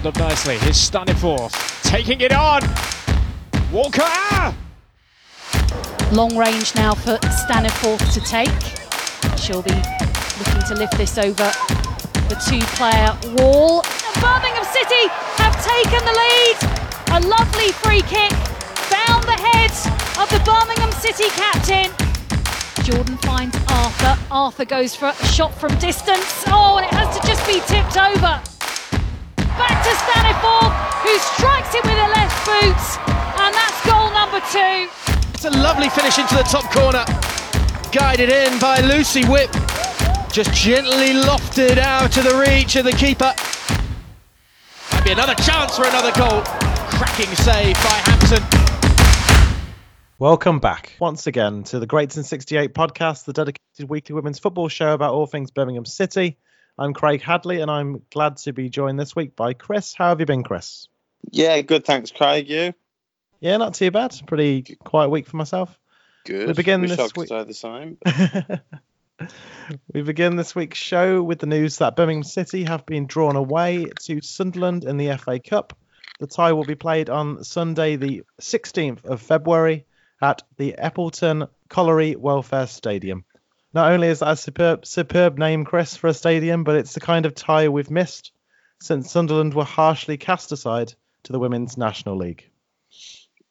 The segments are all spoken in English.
held up nicely. Here's Staniforth taking it on. Walker. Ah! Long range now for Staniforth to take. She'll be looking to lift this over the two-player wall. And Birmingham City have taken the lead. A lovely free kick found the head of the Birmingham City captain. Jordan finds Arthur. Arthur goes for a shot from distance. Oh, and it has to just be tipped over. Back to Staniforth, who strikes it with a left boot, and that's goal number two. It's a lovely finish into the top corner. Guided in by Lucy Whipp. Just gently lofted out to the reach of the keeper. Might be another chance for another goal. Cracking save by Hampton. Welcome back once again to the Greats in 68 podcast, the dedicated weekly women's football show about all things Birmingham City. I'm Craig Hadley and I'm glad to be joined this week by Chris. How have you been, Chris? Yeah, good. Thanks, Craig. You? Yeah, not too bad. Pretty quiet week for myself. Good. We begin Wish this week- the same. we begin this week's show with the news that Birmingham City have been drawn away to Sunderland in the FA Cup. The tie will be played on Sunday, the 16th of February, at the Eppleton Colliery Welfare Stadium. Not only is that a superb, superb name, Chris, for a stadium, but it's the kind of tie we've missed since Sunderland were harshly cast aside to the Women's National League.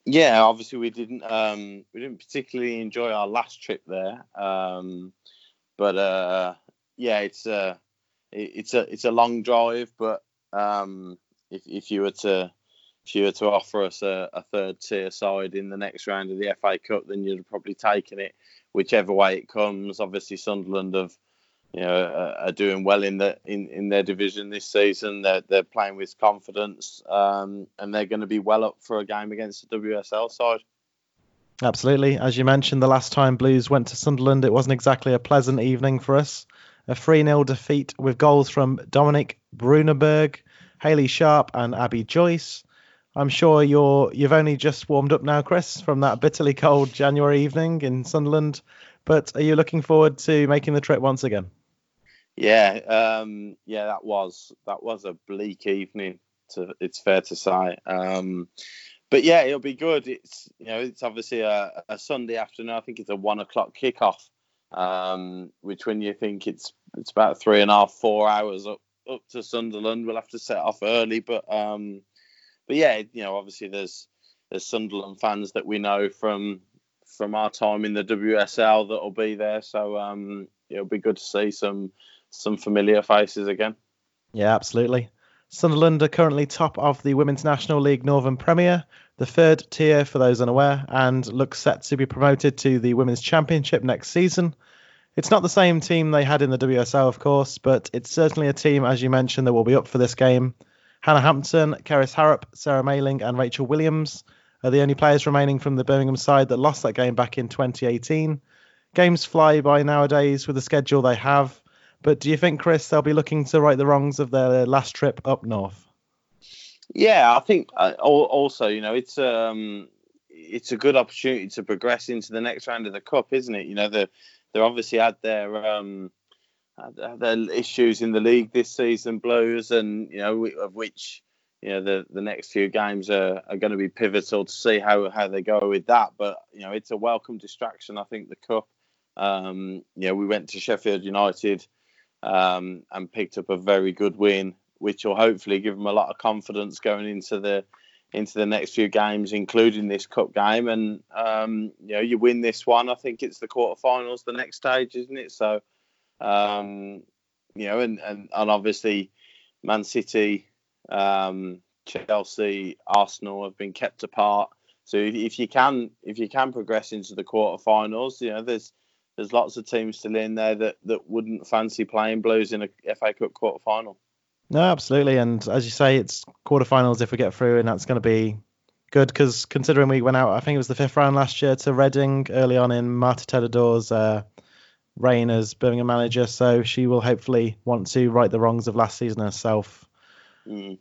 Yeah, obviously we didn't um, we didn't particularly enjoy our last trip there, um, but uh, yeah, it's a it's a it's a long drive. But um, if if you were to if you were to offer us a, a third tier side in the next round of the FA Cup, then you'd have probably taken it, whichever way it comes. Obviously, Sunderland have you know are, doing well in the in, in their division this season. They're they're playing with confidence, um, and they're going to be well up for a game against the WSL side. Absolutely. As you mentioned, the last time Blues went to Sunderland, it wasn't exactly a pleasant evening for us. A 3 0 defeat with goals from Dominique Bruinenberg, Haley Sharp, and Abby Joyce. I'm sure you're you've only just warmed up now, Chris, from that bitterly cold January evening in Sunderland. But are you looking forward to making the trip once again? Yeah, um, yeah, that was that was a bleak evening. To it's fair to say, um, but yeah, it'll be good. It's you know it's obviously a, a Sunday afternoon. I think it's a one o'clock kickoff, um, which when you think it's it's about three and a half, four hours up up to Sunderland, we'll have to set off early. But um, but yeah, you know obviously there's there's Sunderland fans that we know from from our time in the WSL that'll be there. So um, it'll be good to see some some familiar faces again. Yeah, absolutely. Sunderland are currently top of the Women's National League Northern Premier, the third tier for those unaware, and look set to be promoted to the Women's Championship next season. It's not the same team they had in the WSL, of course, but it's certainly a team, as you mentioned, that will be up for this game. Hannah Hampton, Kerys Harrop, Sarah Mayling, and Rachel Williams are the only players remaining from the Birmingham side that lost that game back in 2018. Games fly by nowadays with the schedule they have. But do you think, Chris, they'll be looking to right the wrongs of their last trip up north? Yeah, I think uh, also you know it's um it's a good opportunity to progress into the next round of the cup, isn't it? You know they they obviously had their um had their issues in the league this season, Blues, and you know of which you know the the next few games are, are going to be pivotal to see how how they go with that. But you know it's a welcome distraction. I think the cup. Um, you know we went to Sheffield United um, and picked up a very good win, which will hopefully give them a lot of confidence going into the into the next few games, including this cup game. And um, you know, you win this one, I think it's the quarterfinals, the next stage, isn't it? So, um, you know, and, and and obviously, Man City, um, Chelsea, Arsenal have been kept apart. So if, if you can if you can progress into the quarterfinals, you know, there's there's lots of teams still in there that, that wouldn't fancy playing Blues in a FA Cup quarter final. No, absolutely. And as you say, it's quarterfinals if we get through, and that's going to be good because considering we went out, I think it was the fifth round last year to Reading early on in Marta Tejedor's uh, reign as Birmingham manager. So she will hopefully want to right the wrongs of last season herself. Mm.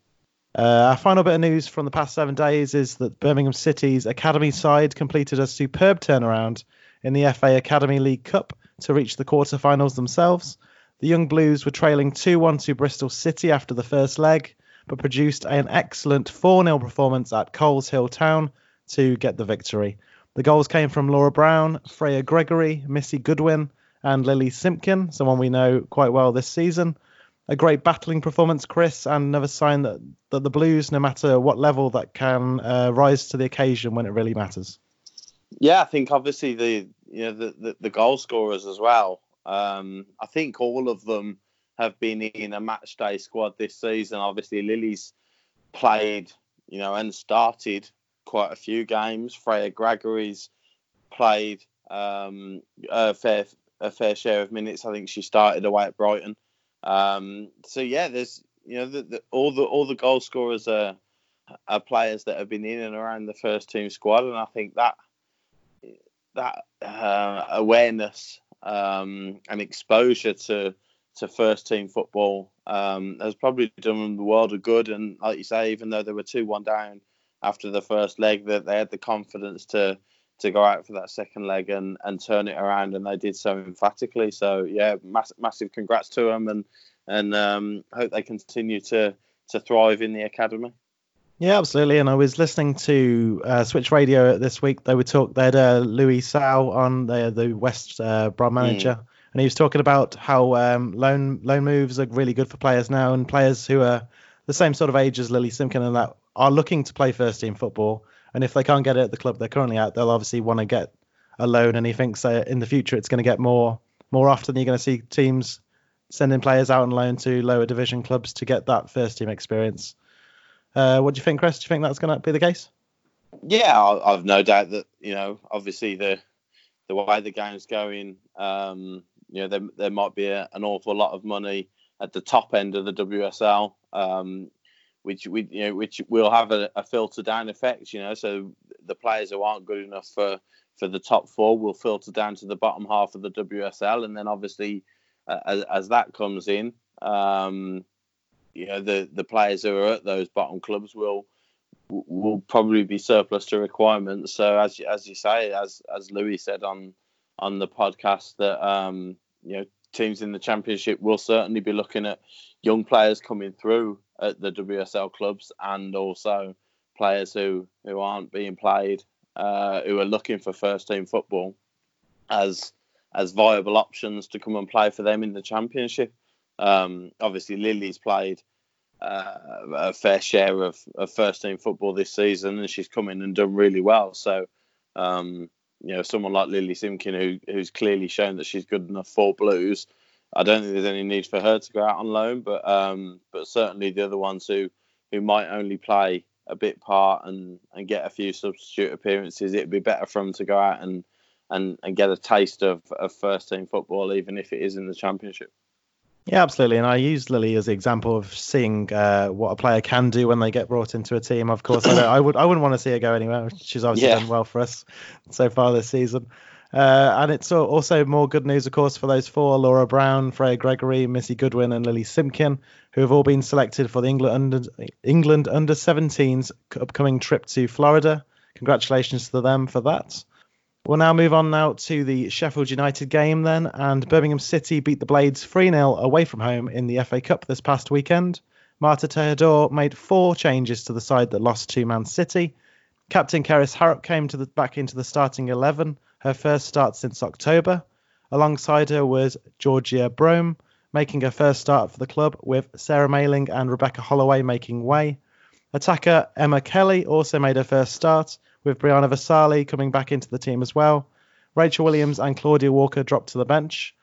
Uh, our final bit of news from the past seven days is that Birmingham City's academy side completed a superb turnaround in the FA Academy League Cup to reach the quarterfinals themselves. The Young Blues were trailing 2 1 to Bristol City after the first leg, but produced an excellent 4 0 performance at Coleshill Town to get the victory. The goals came from Laura Brown, Freya Gregory, Missy Goodwin, and Lily Simpkin, someone we know quite well this season. A great battling performance, Chris, and another sign that, that the Blues, no matter what level, that can uh, rise to the occasion when it really matters. Yeah, I think obviously the you know the the, the goal scorers as well. Um, I think all of them have been in a match day squad this season. Obviously, Lily's played, you know, and started quite a few games. Freya Gregory's played um, a fair a fair share of minutes. I think she started away at Brighton. Um, so yeah, there's you know the, the, all the all the goal scorers are are players that have been in and around the first team squad, and I think that that uh, awareness um, and exposure to to first team football um, has probably done the world a good. And like you say, even though they were two one down after the first leg, that they had the confidence to to go out for that second leg and, and turn it around, and they did so emphatically. So yeah, mass, massive congrats to them, and and um, hope they continue to to thrive in the academy. Yeah, absolutely. And I was listening to uh, Switch Radio this week. They were talk. They had uh, Louis Sau on, the the West uh, Brom manager, mm. and he was talking about how um, loan loan moves are really good for players now, and players who are the same sort of age as Lily Simpkin and that are looking to play first team football. And if they can't get it at the club they're currently at, they'll obviously want to get a loan. And he thinks in the future it's going to get more more often. You're going to see teams sending players out on loan to lower division clubs to get that first team experience. Uh, what do you think, Chris? Do you think that's going to be the case? Yeah, I've no doubt that you know, obviously the the way the game's going, um, you know, there, there might be a, an awful lot of money at the top end of the WSL, um, which we you know, which will have a, a, filter down effect. You know, so the players who aren't good enough for for the top four will filter down to the bottom half of the WSL, and then obviously uh, as, as that comes in, um, you know the the players who are at those bottom clubs will will probably be surplus to requirements. So as as you say, as as Louis said on on the podcast, that um, you know teams in the championship will certainly be looking at young players coming through at the WSL clubs and also players who who aren't being played, uh, who are looking for first team football as as viable options to come and play for them in the championship. Um, obviously, Lily's played uh, a fair share of, of, first team football this season, and she's come in and done really well. So, um, you know, someone like Lily Simpkin, who who's clearly shown that she's good enough for Blues, I don't think there's any need for her to go out on loan. But um, but certainly the other ones who who might only play a bit part and and get a few substitute appearances, it'd be better for them to go out and and, and get a taste of, of first team football, even if it is in the championship. Yeah, absolutely. And I use Lily as an example of seeing uh, what a player can do when they get brought into a team. Of course, I, I would I wouldn't want to see her go anywhere. She's obviously yeah. done well for us so far this season. Uh, and it's also more good news, of course, for those four Laura Brown, Freya Gregory, Missy Goodwin, and Lily Simpkin, who have all been selected for the England under, England under 17s upcoming trip to Florida. Congratulations to them for that. We'll now move on now to the Sheffield United game then, and Birmingham City beat the Blades 3-0 away from home in the FA Cup this past weekend. Marta Tejedor made four changes to the side that lost to Man City. Captain Kerys Harrop came to the, back into the starting 11, her first start since October. Alongside her was Georgia Brougham, making her first start for the club, with Sarah Mayling and Rebecca Holloway making way. Attacker Emma Kelly also made her first start, with Brianna Visalli coming back into the team as well. Rachel Williams and Claudia Walker dropped to the bench.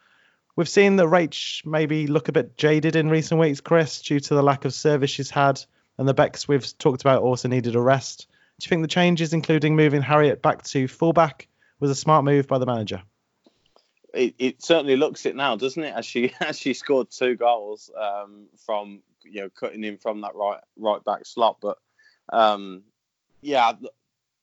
We've seen that Rach maybe look a bit jaded in recent weeks, Chris, due to the lack of service she's had, and the Becks we've talked about also needed a rest. Do you think the changes, including moving Harriet back to fullback, was a smart move by the manager? It, it certainly looks it now, doesn't it? As she as she scored two goals um, from you know cutting in from that right right back slot, but um, yeah,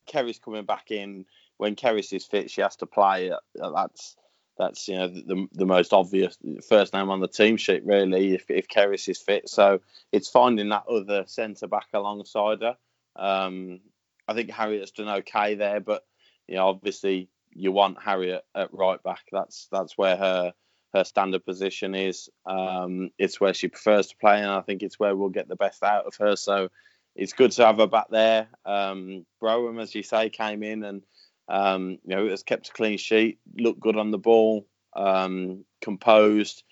Kerry's coming back in. When Kerry's is fit, she has to play. Uh, that's that's you know the the most obvious first name on the team sheet really if if Kerys is fit. So it's finding that other centre back alongside her. Um, I think Harriet's done okay there, but you know obviously you want Harriet at right back. That's that's where her her standard position is. Um, it's where she prefers to play, and I think it's where we'll get the best out of her. So it's good to have her back there. Um, Brougham, as you say, came in and um, you know has kept a clean sheet, looked good on the ball, um, composed,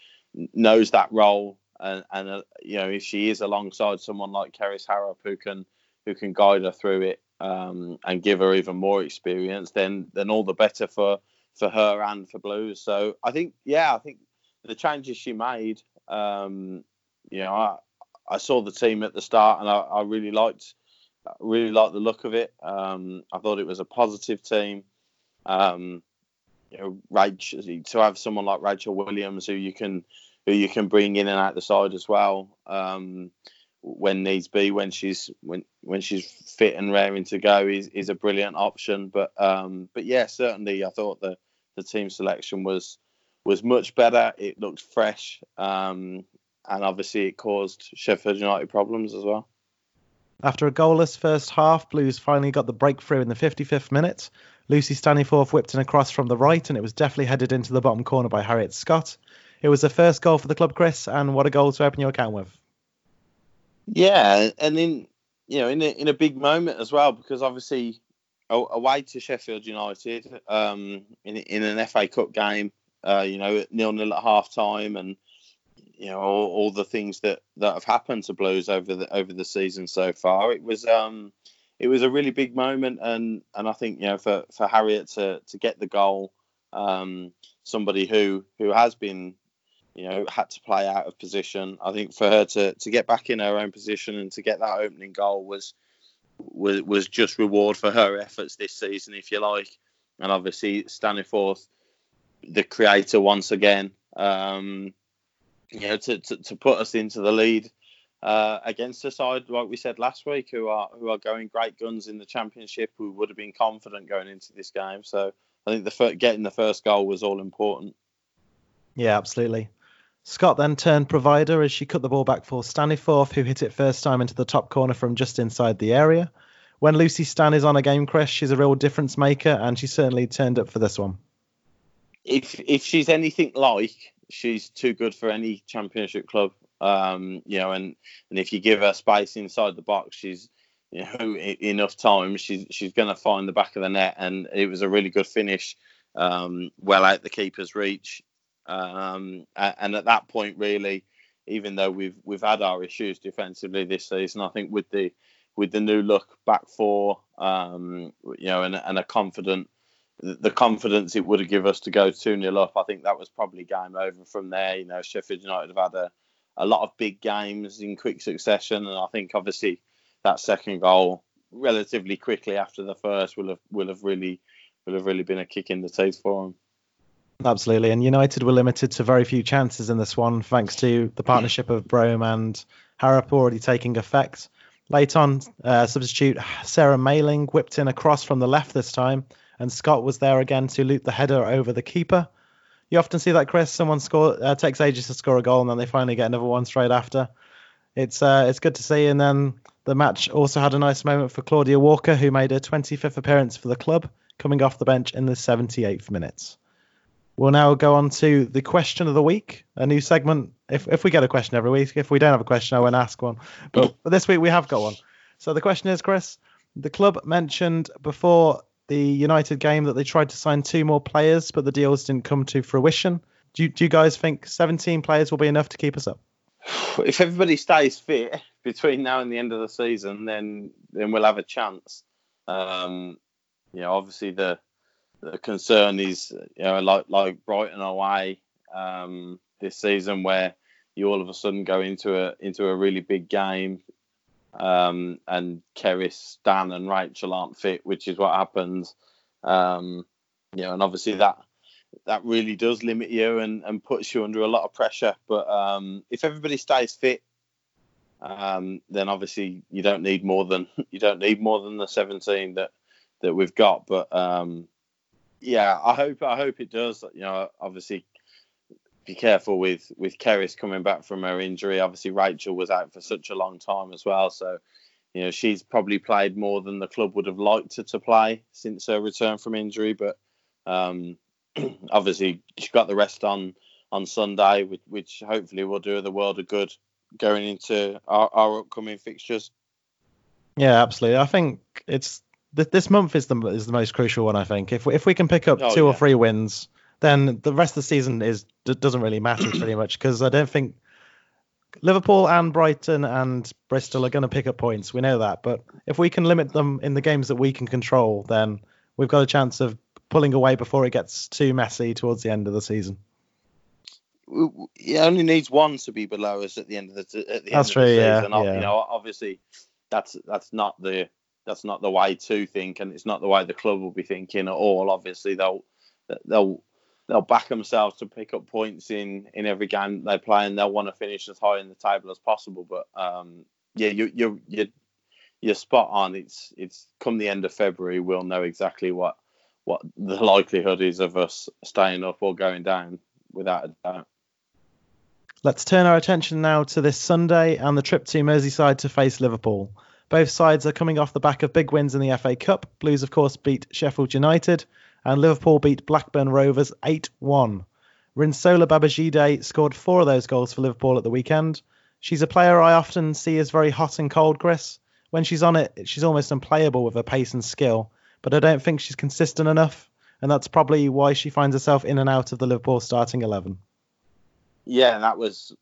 knows that role, and, and uh, you know if she is alongside someone like Kerys Harrop who can who can guide her through it um, and give her even more experience, then then all the better for for her and for Blues. So I think, yeah, I think the changes she made, um, you know, I, I saw the team at the start and I, I really liked really liked the look of it. Um, I thought it was a positive team. Um, you know, Rachel, to have someone like Rachel Williams who you can who you can bring in and out the side as well um, when needs be when she's when when she's fit and raring to go is, is a brilliant option. But um, but yeah, certainly I thought the the team selection was was much better. It looked fresh, um, and obviously it caused Sheffield United problems as well. After a goalless first half, Blues finally got the breakthrough in the 55th minute. Lucy Staniforth whipped in a cross from the right, and it was definitely headed into the bottom corner by Harriet Scott. It was the first goal for the club, Chris, and what a goal to open your account with. Yeah, and in you know in a, in a big moment as well, because obviously away to Sheffield United um, in in an FA Cup game, uh, you know, nil nil at half time, and you know all, all, the things that, that have happened to Blues over the over the season so far. It was um, it was a really big moment, and and I think you know for, for Harriet to to get the goal, um, somebody who who has been you know had to play out of position. I think for her to to get back in her own position and to get that opening goal was was, was just reward for her efforts this season, if you like. And obviously, Staniforth, the creator once again, um, you know, to, to, to, put us into the lead uh, against a side like we said last week, who are who are going great guns in the championship, who would have been confident going into this game. So I think the getting the first goal was all important. Yeah, absolutely. Scott then turned provider as she cut the ball back for Staniforth, who hit it first time into the top corner from just inside the area. When Lucy Stan is on a game crash, she's a real difference maker, and she certainly turned up for this one. If if she's anything like, she's too good for any championship club. Um, you know, and and if you give her space inside the box, she's you know enough time, she's she's going to find the back of the net, and it was a really good finish, um, well out the keeper's reach. Um, and at that point, really, even though we've we've had our issues defensively this season, I think with the with the new look back four, um, you know, and, and a confident the confidence it would have given us to go 2 0 up, I think that was probably game over from there. You know, Sheffield United have had a, a lot of big games in quick succession, and I think obviously that second goal relatively quickly after the first will have will have really will have really been a kick in the teeth for them. Absolutely, and United were limited to very few chances in this one, thanks to the partnership of Brougham and Harrop already taking effect. Late on, uh, substitute Sarah Mayling whipped in a cross from the left this time, and Scott was there again to loop the header over the keeper. You often see that, Chris. Someone score uh, takes ages to score a goal, and then they finally get another one straight after. It's uh, it's good to see. And then the match also had a nice moment for Claudia Walker, who made her 25th appearance for the club, coming off the bench in the 78th minute. We'll now go on to the question of the week, a new segment. If if we get a question every week, if we don't have a question, I won't ask one. But, but this week we have got one. So the question is, Chris, the club mentioned before the United game that they tried to sign two more players, but the deals didn't come to fruition. Do you, do you guys think 17 players will be enough to keep us up? If everybody stays fit between now and the end of the season, then then we'll have a chance. Um, you know, obviously the the concern is you know like like Brighton away um, this season where you all of a sudden go into a into a really big game um, and Kerys, Dan, and Rachel aren't fit, which is what happens. Um, you know, and obviously that that really does limit you and, and puts you under a lot of pressure. But um, if everybody stays fit, um, then obviously you don't need more than you don't need more than the 17 that that we've got. But um, yeah, I hope I hope it does. You know, obviously be careful with with Kerys coming back from her injury. Obviously, Rachel was out for such a long time as well, so you know she's probably played more than the club would have liked her to play since her return from injury. But um, obviously, she got the rest on on Sunday, which, which hopefully will do the world of good going into our, our upcoming fixtures. Yeah, absolutely. I think it's th- this month is the is the most crucial one. I think if we, if we can pick up Oh, two or three wins, then the rest of the season is d- doesn't really matter pretty much because I don't think Liverpool and Brighton and Bristol are going to pick up points. We know that, but if we can limit them in the games that we can control, then we've got a chance of pulling away before it gets too messy towards the end of the season. It only needs one to be below us at the end of the at the That's end true, of the yeah, season. Ob- yeah. You know, obviously, that's that's not the that's not the way to think, and it's not the way the club will be thinking at all. Obviously, they'll they'll they'll back themselves to pick up points in in every game they play, and they'll want to finish as high in the table as possible. But um, yeah, you you you you're spot on. It's it's come the end of February, we'll know exactly what what the likelihood is of us staying up or going down, without a doubt. Let's turn our attention now to this Sunday and the trip to Merseyside to face Liverpool. Both sides are coming off the back of big wins in the FA Cup. Blues, of course, beat Sheffield United, and Liverpool beat Blackburn Rovers 8 1. Rinsola Babajide scored four of those goals for Liverpool at the weekend. She's a player I often see as very hot and cold, Chris. When she's on it, she's almost unplayable with her pace and skill, but I don't think she's consistent enough, and that's probably why she finds herself in and out of the Liverpool starting 11. Yeah, that was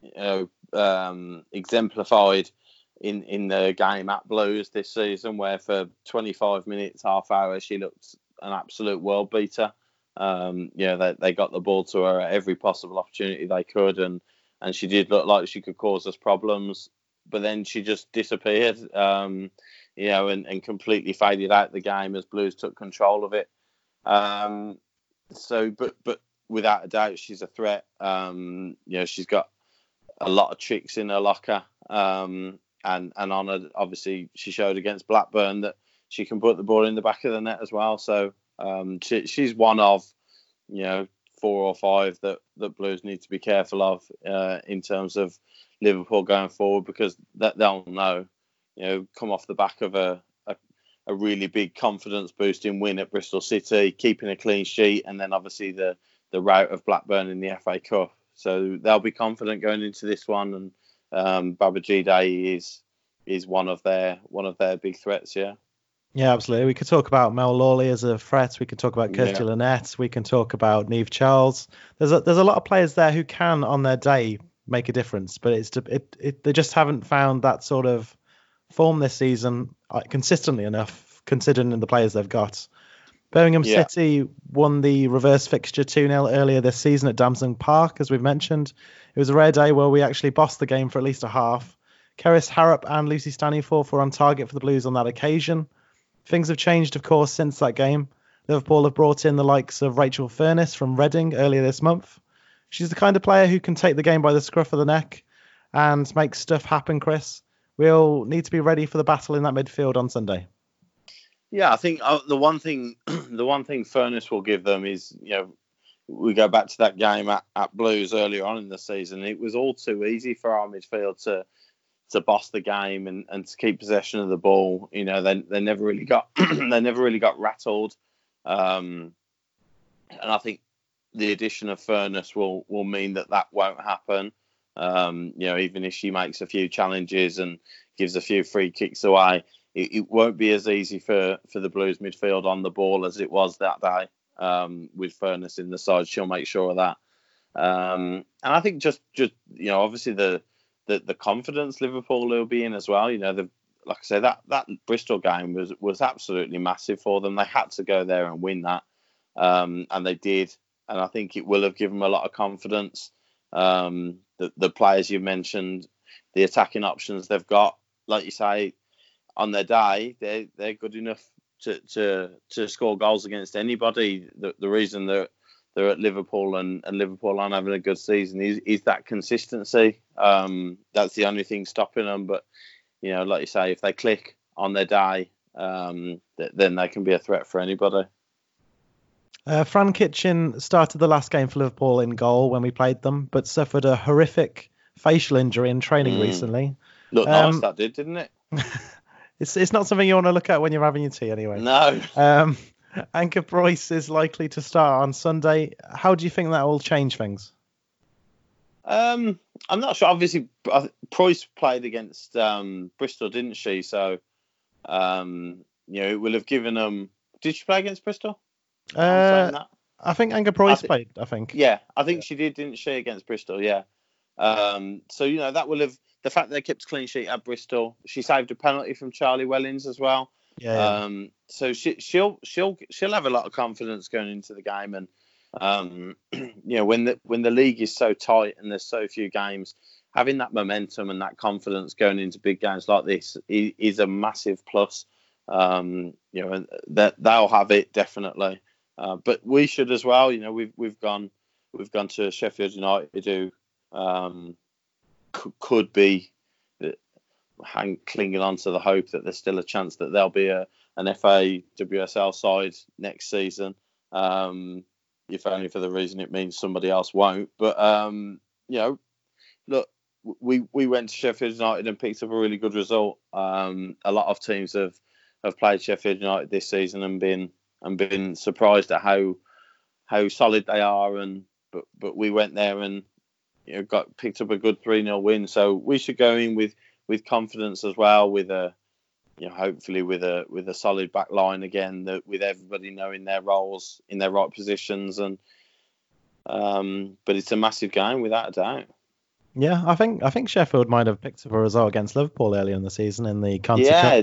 you know, um, exemplified in in the game at Blues this season, where for 25 minutes, half hour, she looked an absolute world beater. Um, yeah, they, they got the ball to her at every possible opportunity they could, and and she did look like she could cause us problems. But then she just disappeared, um, you know, and, and completely faded out the game as Blues took control of it. Um, so, but but without a doubt, she's a threat. Um, you know, she's got a lot of tricks in her locker, um, and and on her, obviously she showed against Blackburn that she can put the ball in the back of the net as well. So um, she, she's one of you know four or five that that Blues need to be careful of uh, in terms of Liverpool going forward because that they'll know, you know, come off the back of a. a a really big confidence boosting win at Bristol City, keeping a clean sheet, and then obviously the the route of Blackburn in the FA Cup. So they'll be confident going into this one, and um, Babajide is is one of their one of their big threats. Yeah. Yeah, absolutely. We could talk about Mel Lawley as a threat. We can talk about Kirsty Yeah. Linnett. We can talk about Niamh Charles. There's a, there's a lot of players there who can, on their day, make a difference. But it's it, it they just haven't found that sort of form this season uh, consistently enough, considering the players they've got. Birmingham Yeah. City won the reverse fixture 2 0 earlier this season at Damson Park, as we've mentioned. It was a rare day where we actually bossed the game for at least a half. Kerys Harrop and Lucy Staniforth were on target for the Blues on that occasion. Things have changed, of course, since that game. Liverpool have brought in the likes of Rachel Furness from Reading earlier this month. She's the kind of player who can take the game by the scruff of the neck and make stuff happen, Chris. We'll need to be ready for the battle in that midfield on Sunday. Yeah, I think uh, the one thing the one thing Furness will give them is you know we go back to that game at, at Blues earlier on in the season. It was all too easy for our midfield to to boss the game and, and to keep possession of the ball. You know, they they never really got they never really got rattled. Um, and I think the addition of Furness will will mean that that won't happen. Um, you know, even if she makes a few challenges and gives a few free kicks away, it, it won't be as easy for for the Blues midfield on the ball as it was that day. Um, with Furness in the side, she'll make sure of that. Um, and I think just just you know, obviously the the, the confidence Liverpool will be in as well. You know, the like I say that that Bristol game was was absolutely massive for them. They had to go there and win that, um, and they did. And I think it will have given them a lot of confidence. Um, the the players you mentioned, the attacking options they've got, like you say, on their day, they they're good enough to to to score goals against anybody. The the reason that they're at Liverpool and, and Liverpool aren't having a good season is, is that consistency. Um, that's the only thing stopping them. But you know, like you say, if they click on their day, um, th- then they can be a threat for anybody. Uh, Fran Kitchen started the last game for Liverpool in goal when we played them, but suffered a horrific facial injury in training Mm. recently. Look Um, nice that did, didn't it? It's it's not something you want to look at when you're having your tea anyway. No. Um, Anke Preuss is likely to start on Sunday. How do you think that will change things? Um, I'm not sure. Obviously, Price played against um, Bristol, didn't she? So, um, you know, it will have given them. Did she play against Bristol? Uh. I think Anke Preuss thi- played. I think. Yeah, I think she did, didn't she, against Bristol? Yeah. Um, so you know that will have the fact that they kept a clean sheet at Bristol. She saved a penalty from Charlie Wellings as well. Yeah. yeah. Um, so she, she'll she'll she'll have a lot of confidence going into the game, and um, you know when the when the league is so tight and there's so few games, having that momentum and that confidence going into big games like this is, is a massive plus. Um, you know, that they'll have it definitely, uh, but we should as well. You know, we've we've gone we've gone to Sheffield United who um, could be uh, hang, clinging on to the hope that there's still a chance that there'll be a an FA WSL side next season. Um, if only for the reason it means somebody else won't. But um, you know, look, we we went to Sheffield United and picked up a really good result. Um, a lot of teams have have played Sheffield United this season and been and been surprised at how how solid they are. And but but we went there and you know got picked up a good three 0 win. So we should go in with with confidence as well with a you know hopefully with a with a solid back line again that with everybody knowing their roles in their right positions and um but it's a massive game without a doubt Yeah, I think I think Sheffield might have picked up a result against Liverpool earlier in the season in the yeah Cup.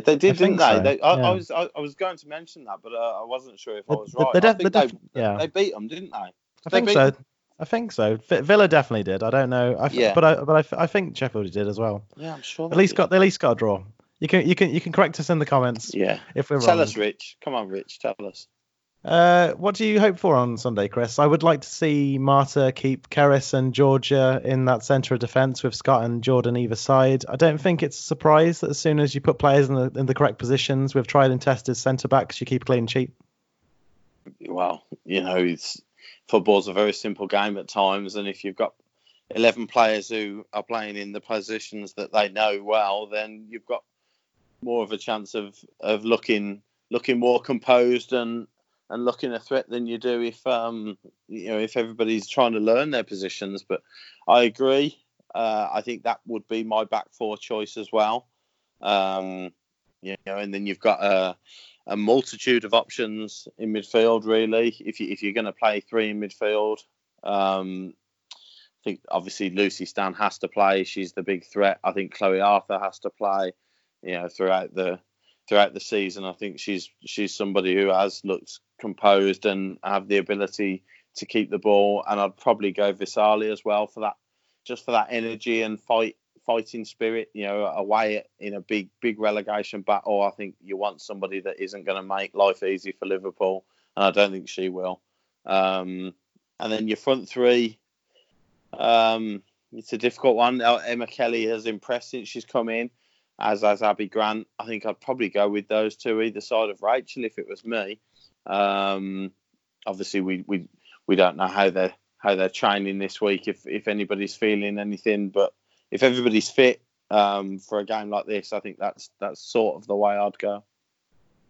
they did I didn't they, so, they I, yeah. I was I, was going to mention that but uh, I wasn't sure if I They- was they- right they I def- they they, def- yeah. they beat them didn't they I they think so. them? I think so. Villa definitely did. I don't know. I f- Yeah. But I but I, f- I think Sheffield did as well. yeah I'm sure At least did. got they at least got a draw. You can you can you can correct us in the comments yeah if we're tell wrong. us Rich come on Rich tell us Uh, what do you hope for on Sunday, Chris? I would like to see Marta keep Kerys and Georgia in that centre of defence with Scott and Jordan either side. I don't think it's a surprise that as soon as you put players in the in the correct positions with tried and tested centre backs, you keep clean sheet. well, you know, it's football's a very simple game at times, and if you've got eleven players who are playing in the positions that they know well, then you've got more of a chance of of looking looking more composed and and looking a threat than you do if um you know if everybody's trying to learn their positions. But I agree. Uh, I think that would be my back four choice as well. Um, you know, and then you've got a a multitude of options in midfield. Really, if you if you're going to play three in midfield, um, I think obviously Lucy Stan has to play. She's the big threat. I think Chloe Arthur has to play. You know, throughout the throughout the season, I think she's she's somebody who has looked composed and have the ability to keep the ball. And I'd probably go Visalli as well for that, just for that energy and fight fighting spirit. You know, away in a big big relegation battle, I think you want somebody that isn't going to make life easy for Liverpool, and I don't think she will. Um, and then your front three, um, it's a difficult one. Uh, Emma Kelly has impressed since she's come in, as has Abby Grant. I think I'd probably go with those two either side of Rachel if it was me. Um, obviously, we, we we don't know how they're how they're training this week if if anybody's feeling anything, but if everybody's fit um, for a game like this, I think that's that's sort of the way I'd go.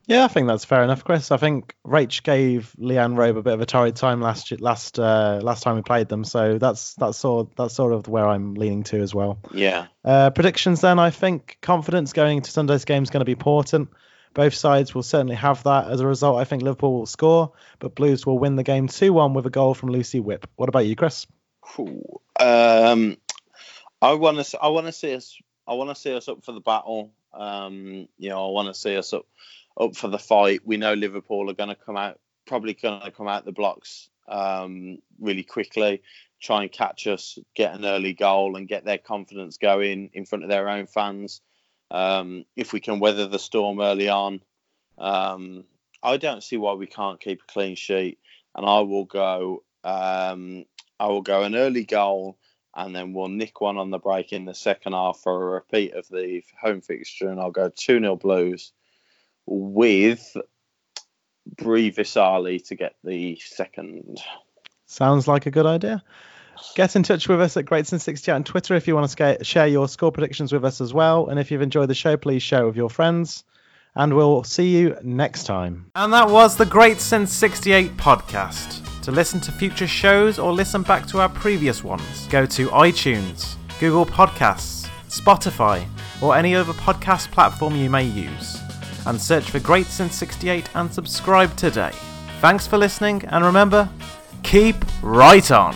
Yeah, I think that's fair enough, Chris. I think Rach gave Leighanne Robe a bit of a torrid time last last uh, last time we played them, so that's that's sort that's sort of where I'm leaning to as well. Yeah, Uh, predictions then, I think confidence going into Sunday's game is going to be important. Both sides will certainly have that. As a result, I think Liverpool will score, but Blues will win the game 2 1 with a goal from Lucy Whipp. What about you, Chris? Cool. Um, I want to. I want to see us. I want to see us up for the battle. Um, you know, I want to see us up up for the fight. We know Liverpool are going to come out, probably going to come out the blocks um, really quickly, try and catch us, get an early goal, and get their confidence going in front of their own fans. Um, if we can weather the storm early on, um, I don't see why we can't keep a clean sheet. And I will go. Um, I will go an early goal, and then we'll nick one on the break in the second half for a repeat of the home fixture, and I'll go two 0 Blues with Brie Visalli to get the second. Sounds like a good idea. Get in touch with us at Greatson60 on Twitter if you want to share your score predictions with us as well. And if you've enjoyed the show, please share it with your friends. And we'll see you next time. And that was the Great Since 68 podcast. To listen to future shows or listen back to our previous ones, go to iTunes, Google Podcasts, Spotify, or any other podcast platform you may use, and search for Great Since 68 and subscribe today. Thanks for listening, and remember, keep right on!